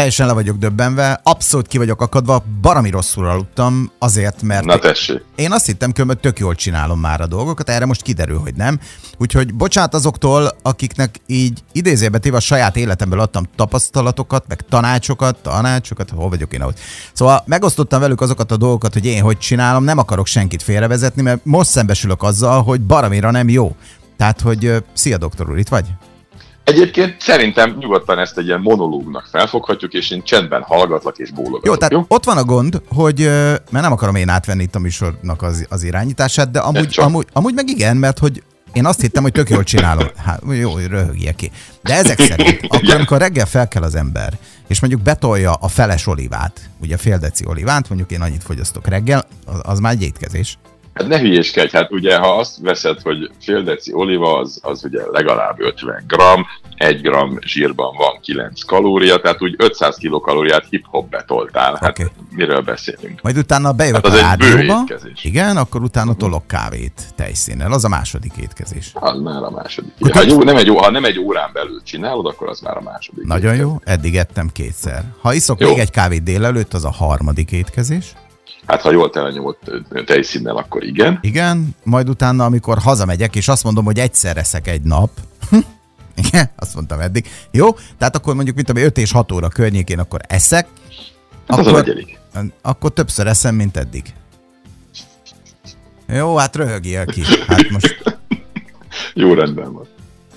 teljesen le vagyok döbbenve, abszolút ki vagyok akadva, barami rosszul aludtam azért, mert Na tessék. én azt hittem, hogy tök jól csinálom már a dolgokat, erre most kiderül, hogy nem. Úgyhogy bocsánat azoktól, akiknek így idézőbe téve a saját életemből adtam tapasztalatokat, meg tanácsokat, tanácsokat, hol vagyok én ahogy. Szóval megosztottam velük azokat a dolgokat, hogy én hogy csinálom, nem akarok senkit félrevezetni, mert most szembesülök azzal, hogy baramira nem jó. Tehát, hogy szia doktor úr, itt vagy? Egyébként szerintem nyugodtan ezt egy ilyen monológnak felfoghatjuk, és én csendben hallgatlak és bólogatok. Jó, tehát jó? ott van a gond, hogy, mert nem akarom én átvenni itt a műsornak az, az irányítását, de amúgy, amúgy, amúgy meg igen, mert hogy én azt hittem, hogy tök jól csinálom. Hát, jó, röhögjek ki. De ezek szerint, akkor, amikor reggel fel kell az ember, és mondjuk betolja a feles olivát, ugye a fél deci olivát, mondjuk én annyit fogyasztok reggel, az, az már egy étkezés. Hát ne hülyéskedj, hát ugye ha azt veszed, hogy fél deci oliva, az, az ugye legalább 50 gram, 1 gram zsírban van 9 kalória, tehát úgy 500 kilokalóriát hip-hop betoltál. Hát Oké. miről beszélünk? Majd utána bejövök Hát az a rádióba, étkezés. igen, akkor utána tolok kávét tejszínnel, az a második étkezés. Az már a második. Akkor Ha, jó, nem egy, ha nem egy órán belül csinálod, akkor az már a második. Nagyon jó, eddig ettem kétszer. Ha iszok Jó. még egy kávét délelőtt, az a harmadik étkezés. Hát ha jól telenyomott tejszínnel, akkor igen. Igen, majd utána, amikor hazamegyek, és azt mondom, hogy egyszer eszek egy nap, igen, azt mondtam eddig. Jó, tehát akkor mondjuk, mint ami 5 és 6 óra környékén, akkor eszek, Hát az a akkor, akkor többször eszem, mint eddig. Jó, hát röhögjél ki. Hát most, Jó rendben van.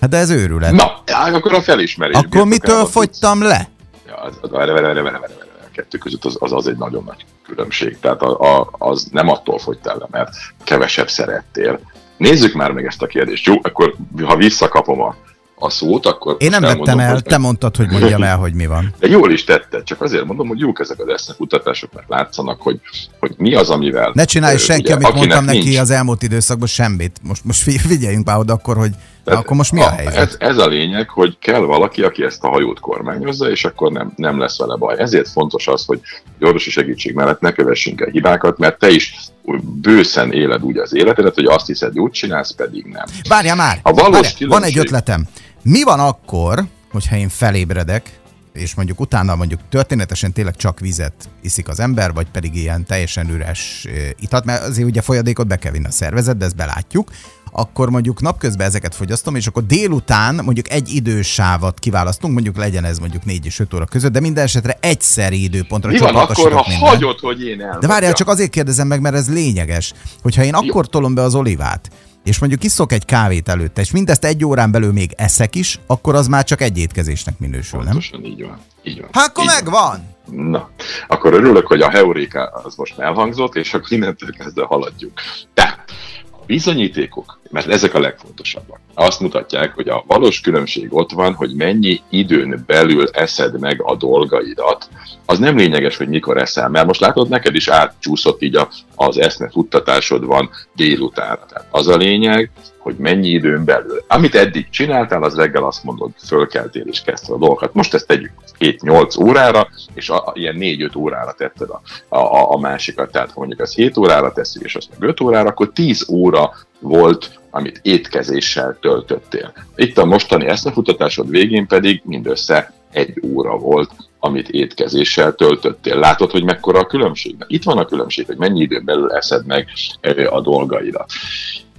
hát de ez őrület. Na, hát akkor a felismerés. akkor mitől fogytam le? Ja, az, az, vere, vere, vere, vere, vere, vere, a kettő között az, az, az egy nagyon nagy különbség. Tehát a, a, az nem attól fogytál le, mert kevesebb szerettél. Nézzük már meg ezt a kérdést. Jó, akkor ha visszakapom a, a szót, akkor Én nem vettem el, hogy- te mondtad, hogy mondjam el, hogy mi van. De jól is tetted, csak azért mondom, hogy jók ezek az eszekutatások, mert látszanak, hogy, hogy mi az, amivel... Ne csinálj senki, ugye, amit mondtam neki nincs. az elmúlt időszakban, semmit. Most, most fi- figyeljünk már oda akkor, hogy Tehát akkor most mi a helyzet? Ez, ez a lényeg, hogy kell valaki, aki ezt a hajót kormányozza, és akkor nem, nem lesz vele baj. Ezért fontos az, hogy orvosi segítség mellett ne kövessünk el hibákat, mert te is bőszen éled úgy az életedet, hogy azt hiszed, úgy csinálsz, pedig nem. Várja már! A valós Várjál, van különbség- egy ötletem. Mi van akkor, hogyha én felébredek, és mondjuk utána mondjuk történetesen tényleg csak vizet iszik az ember, vagy pedig ilyen teljesen üres eh, itat, mert azért ugye folyadékot be kell vinni a szervezet, de ezt belátjuk, akkor mondjuk napközben ezeket fogyasztom, és akkor délután mondjuk egy idősávat kiválasztunk, mondjuk legyen ez mondjuk 4 és 5 óra között, de minden esetre egyszeri időpontra Mi van akkor, ha mindent. hagyod, hogy én elmondjam? De várjál, csak azért kérdezem meg, mert ez lényeges, hogyha én akkor tolom be az olivát, és mondjuk iszok egy kávét előtte, és mindezt egy órán belül még eszek is, akkor az már csak egy étkezésnek minősül, nem? Pontosan így van. Így van. Hát akkor Így van. megvan! Na, akkor örülök, hogy a heuréka az most elhangzott, és akkor innentől kezdve haladjuk. Tehát bizonyítékok, mert ezek a legfontosabbak, azt mutatják, hogy a valós különbség ott van, hogy mennyi időn belül eszed meg a dolgaidat. Az nem lényeges, hogy mikor eszel, mert most látod, neked is átcsúszott így a, az eszme futtatásod van délután. Tehát az a lényeg, hogy mennyi időn belül. Amit eddig csináltál, az reggel azt mondod, fölkeltél és kezdted a dolgokat. Most ezt tegyük 7-8 órára, és a, a, ilyen 4-5 órára tetted a, a, a másikat. Tehát ha mondjuk az 7 órára tesszük, és azt meg 5 órára, akkor 10 óra volt, amit étkezéssel töltöttél. Itt a mostani eszmefutatásod végén pedig mindössze egy óra volt, amit étkezéssel töltöttél. Látod, hogy mekkora a különbség? Na, Itt van a különbség, hogy mennyi időn belül eszed meg a dolgaidat.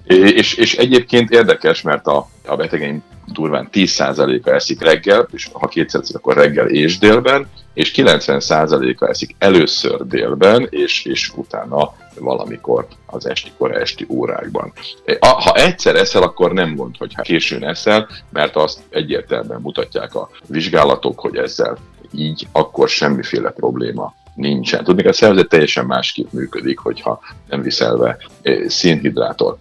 És, és egyébként érdekes, mert a, a betegeim durván 10%-a eszik reggel, és ha kétszer eszik, akkor reggel és délben, és 90%-a eszik először délben, és, és utána valamikor az estikor, esti órákban. Ha egyszer eszel, akkor nem gond, hogy későn eszel, mert azt egyértelműen mutatják a vizsgálatok, hogy ezzel így akkor semmiféle probléma nincsen. Tudni, a szervezet teljesen másképp működik, hogyha nem viszel be szénhidrátot.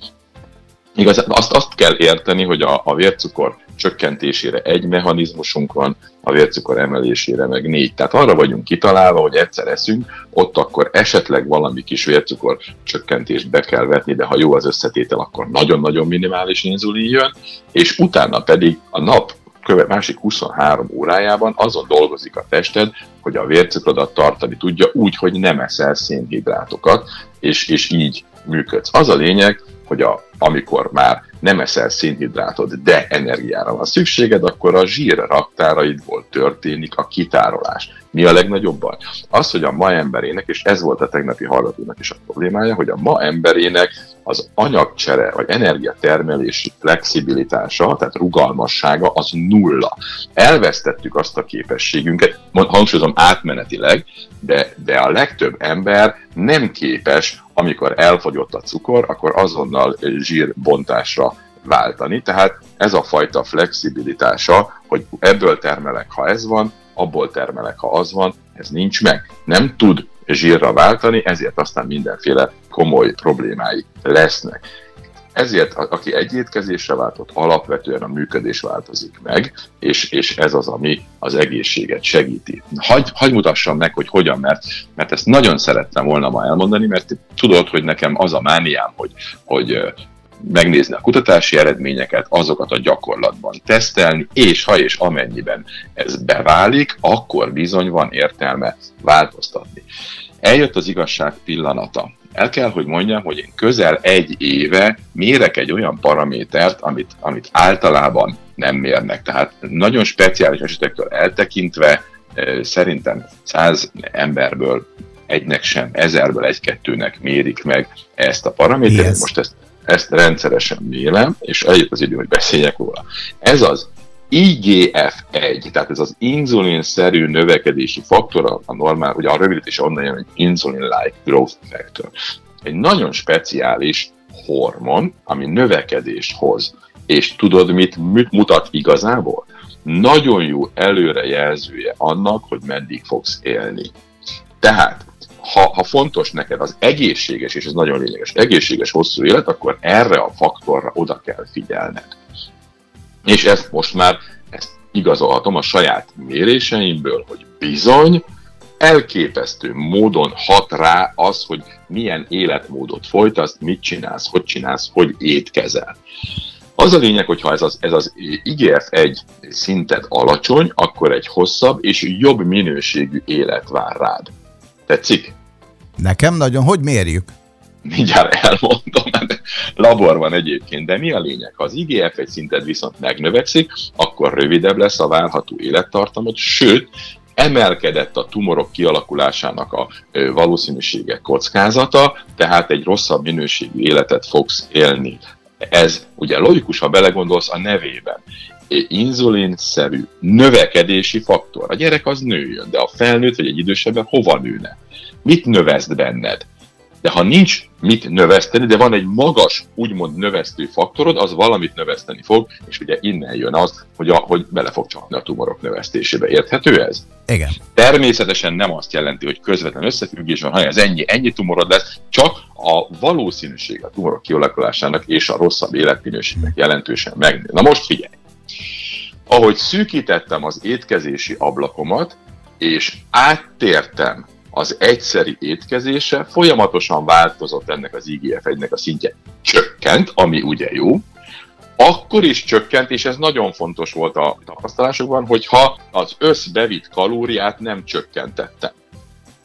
Igaz, azt, azt kell érteni, hogy a, a vércukor csökkentésére egy mechanizmusunk van, a vércukor emelésére meg négy. Tehát arra vagyunk kitalálva, hogy egyszer eszünk, ott akkor esetleg valami kis vércukor csökkentést be kell vetni, de ha jó az összetétel, akkor nagyon-nagyon minimális inzulin jön, és utána pedig a nap köve, másik 23 órájában azon dolgozik a tested, hogy a vércukrodat tartani tudja úgy, hogy nem eszel szénhidrátokat, és, és így működsz. Az a lényeg, hogy a, amikor már nem eszel szénhidrátot, de energiára van szükséged, akkor a zsír raktáraidból történik a kitárolás. Mi a legnagyobb baj? Az, hogy a ma emberének, és ez volt a tegnapi hallgatónak is a problémája, hogy a ma emberének az anyagcsere, vagy energiatermelési flexibilitása, tehát rugalmassága az nulla. Elvesztettük azt a képességünket, hangsúlyozom átmenetileg, de, de a legtöbb ember nem képes, amikor elfogyott a cukor, akkor azonnal zsírbontásra váltani. Tehát ez a fajta flexibilitása, hogy ebből termelek, ha ez van, abból termelek, ha az van, ez nincs meg. Nem tud zsírra váltani, ezért aztán mindenféle komoly problémái lesznek. Ezért, aki egy étkezésre váltott, alapvetően a működés változik meg, és, és ez az, ami az egészséget segíti. Hagy, hagy mutassam meg, hogy hogyan, mert, mert ezt nagyon szerettem volna ma elmondani, mert tudod, hogy nekem az a mániám, hogy, hogy megnézni a kutatási eredményeket, azokat a gyakorlatban tesztelni, és ha és amennyiben ez beválik, akkor bizony van értelme változtatni. Eljött az igazság pillanata. El kell, hogy mondjam, hogy én közel egy éve mérek egy olyan paramétert, amit, amit általában nem mérnek. Tehát nagyon speciális esetektől eltekintve szerintem száz emberből egynek sem, ezerből egy-kettőnek mérik meg ezt a paramétert. Yes. Most ezt ezt rendszeresen mérem, és eljött az idő, hogy beszéljek róla. Ez az IGF-1, tehát ez az inzulin-szerű növekedési faktor, a normál, ugye a rövidítés onnan jön, hogy insulin-like growth factor. Egy nagyon speciális hormon, ami növekedést hoz. És tudod, mit, mit mutat igazából? Nagyon jó előrejelzője annak, hogy meddig fogsz élni. Tehát ha, ha fontos neked az egészséges, és ez nagyon lényeges, egészséges hosszú élet, akkor erre a faktorra oda kell figyelned. És ezt most már ezt igazolhatom a saját méréseimből, hogy bizony, elképesztő módon hat rá az, hogy milyen életmódot folytasz, mit csinálsz, hogy csinálsz, hogy étkezel. Az a lényeg, hogy ha ez az, ez az IGF-1 szinted alacsony, akkor egy hosszabb és jobb minőségű élet vár rád. Tetszik? Nekem nagyon. Hogy mérjük? Mindjárt elmondom, mert labor van egyébként, de mi a lényeg? Ha az IGF egy szinted viszont megnövekszik, akkor rövidebb lesz a várható élettartamod, sőt, emelkedett a tumorok kialakulásának a valószínűsége kockázata, tehát egy rosszabb minőségű életet fogsz élni. Ez ugye logikus, ha belegondolsz a nevében inzulinszerű növekedési faktor. A gyerek az nőjön, de a felnőtt vagy egy idősebben hova nőne? Mit növeszt benned? De ha nincs mit növeszteni, de van egy magas, úgymond növesztő faktorod, az valamit növeszteni fog, és ugye innen jön az, hogy, a, hogy bele fog csapni a tumorok növesztésébe. Érthető ez? Igen. Természetesen nem azt jelenti, hogy közvetlen összefüggés van, hanem ez ennyi, ennyi tumorod lesz, csak a valószínűség a tumorok kialakulásának és a rosszabb életminőségnek jelentősen megnő. Na most figyelj! ahogy szűkítettem az étkezési ablakomat, és áttértem az egyszeri étkezése, folyamatosan változott ennek az IGF-1-nek a szintje. Csökkent, ami ugye jó, akkor is csökkent, és ez nagyon fontos volt a tapasztalásokban, hogyha az összbevitt kalóriát nem csökkentette.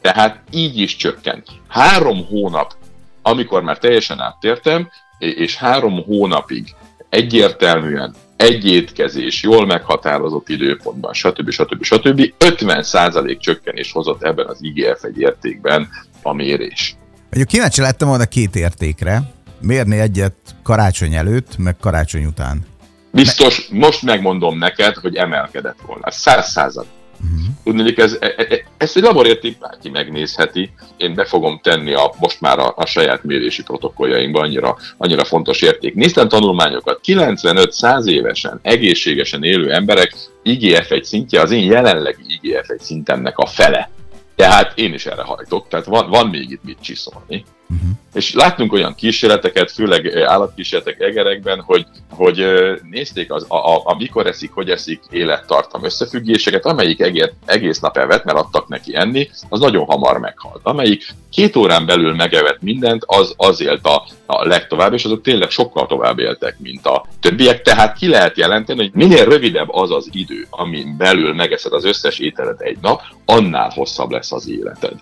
Tehát így is csökkent. Három hónap, amikor már teljesen áttértem, és három hónapig egyértelműen egy étkezés, jól meghatározott időpontban, stb. stb. stb. 50% csökkenés hozott ebben az IGF egy értékben a mérés. Mondjuk kíváncsi lettem volna két értékre, mérni egyet karácsony előtt, meg karácsony után. Biztos, most megmondom neked, hogy emelkedett volna. Száz százalék. Uh-huh. Tudni, ez, e, e, e, ezt egy laborérték bárki megnézheti. Én be fogom tenni a, most már a, a saját mérési protokolljainkba, annyira, annyira fontos érték. Néztem tanulmányokat, 95-100 évesen, egészségesen élő emberek IGF-1 szintje az én jelenlegi IGF-1 szintemnek a fele. Tehát én is erre hajtok, tehát van, van még itt mit csiszolni. Uh-huh. És láttunk olyan kísérleteket, főleg állatkísérletek egerekben, hogy, hogy nézték az, a, a, a mikor eszik, hogy eszik élettartam összefüggéseket, amelyik egész, egész nap evett, mert adtak neki enni, az nagyon hamar meghalt. Amelyik két órán belül megevett mindent, az, az élt a, a legtovább, és azok tényleg sokkal tovább éltek, mint a többiek. Tehát ki lehet jelenteni, hogy minél rövidebb az az idő, amin belül megeszed az összes ételed egy nap, annál hosszabb lesz az életed.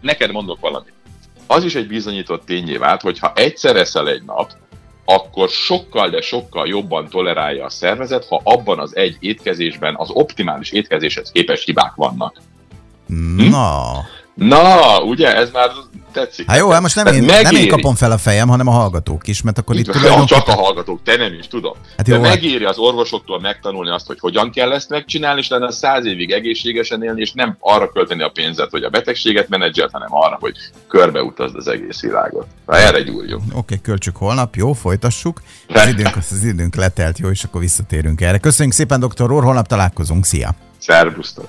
Neked mondok valamit az is egy bizonyított tényé vált, hogy ha egyszer eszel egy nap, akkor sokkal, de sokkal jobban tolerálja a szervezet, ha abban az egy étkezésben az optimális étkezéshez képest hibák vannak. Na. Na, ugye, ez már tetszik. Hát jó, hát most nem én, nem én kapom fel a fejem, hanem a hallgatók is, mert akkor itt tulajdonképpen... Csak a hallgatók, te nem is, tudom. Hát jó, De hát- megéri az orvosoktól megtanulni azt, hogy hogyan kell ezt megcsinálni, és lenne száz évig egészségesen élni, és nem arra költeni a pénzet, hogy a betegséget menedzselt, hanem arra, hogy körbeutazd az egész világot. Na, erre gyúrjuk. Oké, okay, költsük holnap, jó, folytassuk. Az időnk, az időnk letelt, jó, és akkor visszatérünk erre. Köszönjük szépen, doktor úr, holnap találkozunk, szia! Szervusztok!